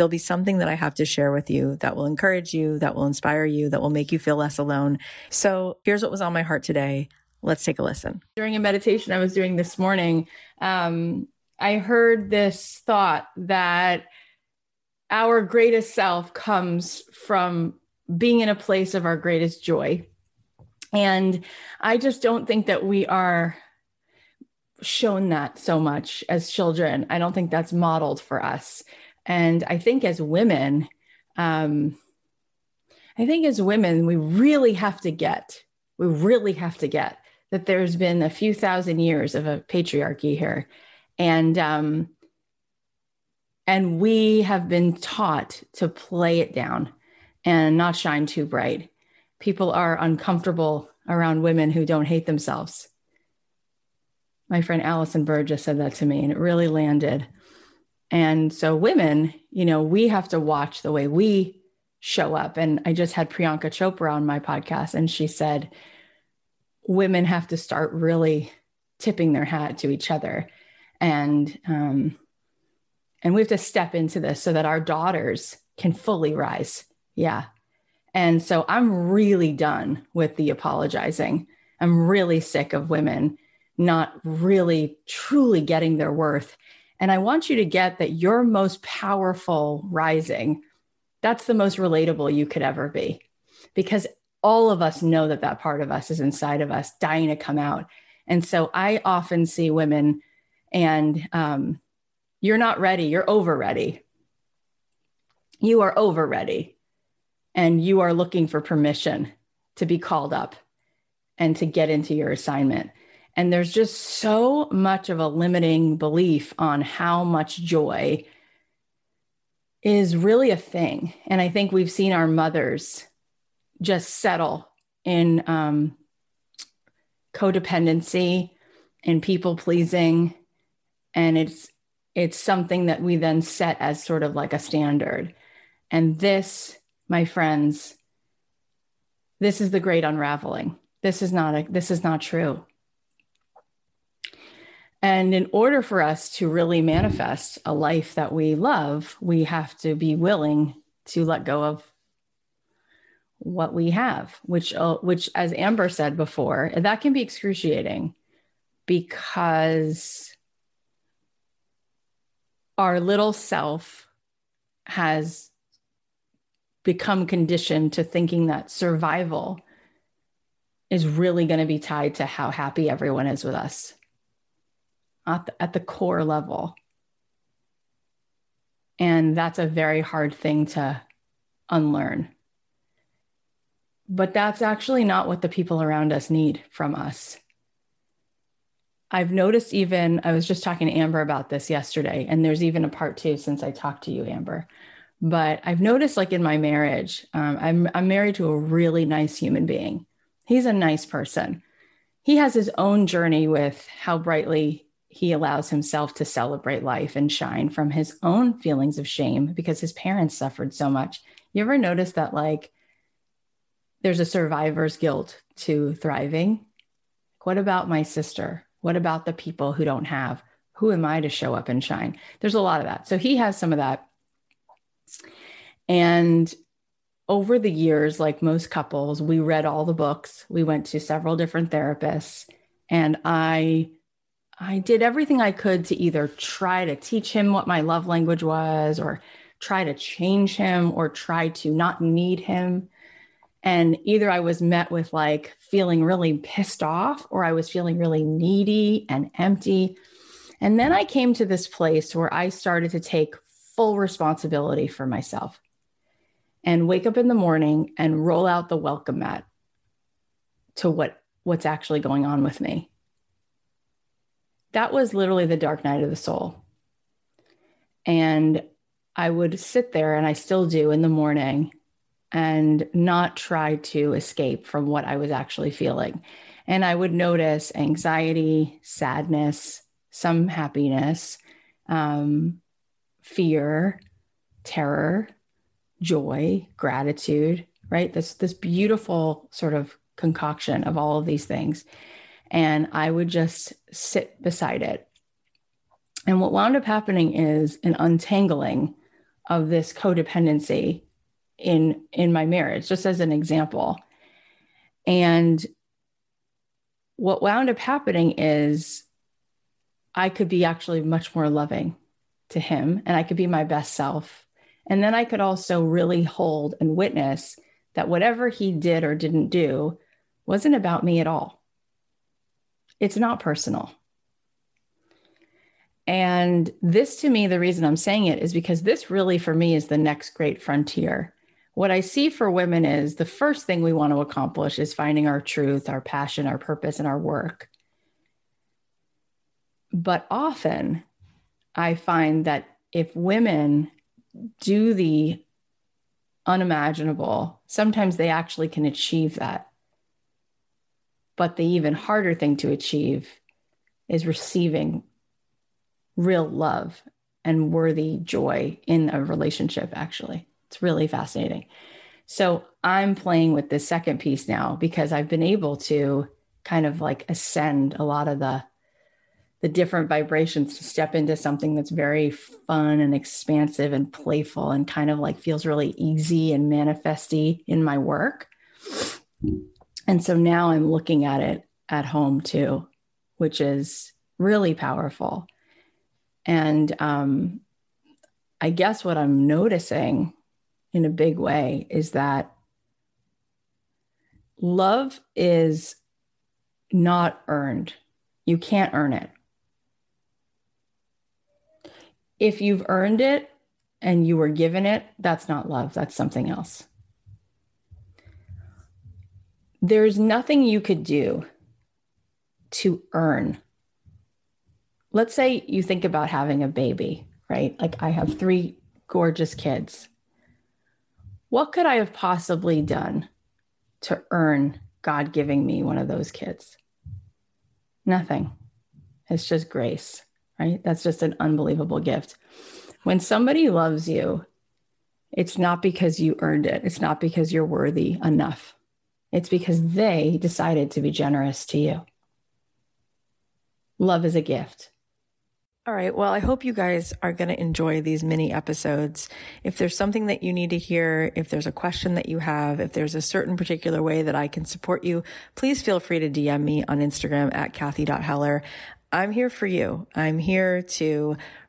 there'll be something that I have to share with you that will encourage you, that will inspire you, that will make you feel less alone. So here's what was on my heart today. Let's take a listen. During a meditation I was doing this morning, um, I heard this thought that our greatest self comes from being in a place of our greatest joy. And I just don't think that we are shown that so much as children. I don't think that's modeled for us. And I think as women, um, I think as women, we really have to get, we really have to get that there's been a few thousand years of a patriarchy here. And, um, and we have been taught to play it down and not shine too bright. People are uncomfortable around women who don't hate themselves. My friend Allison just said that to me, and it really landed. And so, women, you know, we have to watch the way we show up. And I just had Priyanka Chopra on my podcast, and she said, women have to start really tipping their hat to each other. And, um, and we have to step into this so that our daughters can fully rise. Yeah. And so I'm really done with the apologizing. I'm really sick of women not really truly getting their worth and I want you to get that your most powerful rising, that's the most relatable you could ever be. Because all of us know that that part of us is inside of us, dying to come out. And so I often see women, and um, you're not ready, you're over ready. You are over ready, and you are looking for permission to be called up and to get into your assignment. And there's just so much of a limiting belief on how much joy is really a thing. And I think we've seen our mothers just settle in um, codependency and people pleasing. And it's it's something that we then set as sort of like a standard. And this my friends this is the great unraveling. This is not a, this is not true and in order for us to really manifest a life that we love we have to be willing to let go of what we have which uh, which as amber said before that can be excruciating because our little self has become conditioned to thinking that survival is really going to be tied to how happy everyone is with us at the, at the core level and that's a very hard thing to unlearn but that's actually not what the people around us need from us. I've noticed even, I was just talking to Amber about this yesterday, and there's even a part two since I talked to you, Amber. But I've noticed, like in my marriage, um, I'm, I'm married to a really nice human being. He's a nice person. He has his own journey with how brightly he allows himself to celebrate life and shine from his own feelings of shame because his parents suffered so much. You ever notice that, like, there's a survivor's guilt to thriving. What about my sister? What about the people who don't have? Who am I to show up and shine? There's a lot of that. So he has some of that. And over the years, like most couples, we read all the books. We went to several different therapists and I I did everything I could to either try to teach him what my love language was or try to change him or try to not need him and either I was met with like feeling really pissed off or I was feeling really needy and empty. And then I came to this place where I started to take full responsibility for myself and wake up in the morning and roll out the welcome mat to what what's actually going on with me. That was literally the dark night of the soul. And I would sit there and I still do in the morning and not try to escape from what I was actually feeling. And I would notice anxiety, sadness, some happiness, um, fear, terror, joy, gratitude, right? This, this beautiful sort of concoction of all of these things. And I would just sit beside it. And what wound up happening is an untangling of this codependency in in my marriage just as an example. And what wound up happening is i could be actually much more loving to him and i could be my best self. And then i could also really hold and witness that whatever he did or didn't do wasn't about me at all it's not personal and this to me the reason i'm saying it is because this really for me is the next great frontier what I see for women is the first thing we want to accomplish is finding our truth, our passion, our purpose, and our work. But often I find that if women do the unimaginable, sometimes they actually can achieve that. But the even harder thing to achieve is receiving real love and worthy joy in a relationship, actually. It's really fascinating. So I'm playing with this second piece now because I've been able to kind of like ascend a lot of the the different vibrations to step into something that's very fun and expansive and playful and kind of like feels really easy and manifesty in my work. And so now I'm looking at it at home too, which is really powerful. And um, I guess what I'm noticing in a big way is that love is not earned. You can't earn it. If you've earned it and you were given it, that's not love, that's something else. There's nothing you could do to earn. Let's say you think about having a baby, right? Like I have three gorgeous kids what could I have possibly done to earn God giving me one of those kids? Nothing. It's just grace, right? That's just an unbelievable gift. When somebody loves you, it's not because you earned it. It's not because you're worthy enough. It's because they decided to be generous to you. Love is a gift. All right. Well, I hope you guys are going to enjoy these mini episodes. If there's something that you need to hear, if there's a question that you have, if there's a certain particular way that I can support you, please feel free to DM me on Instagram at Cathy.Heller. I'm here for you. I'm here to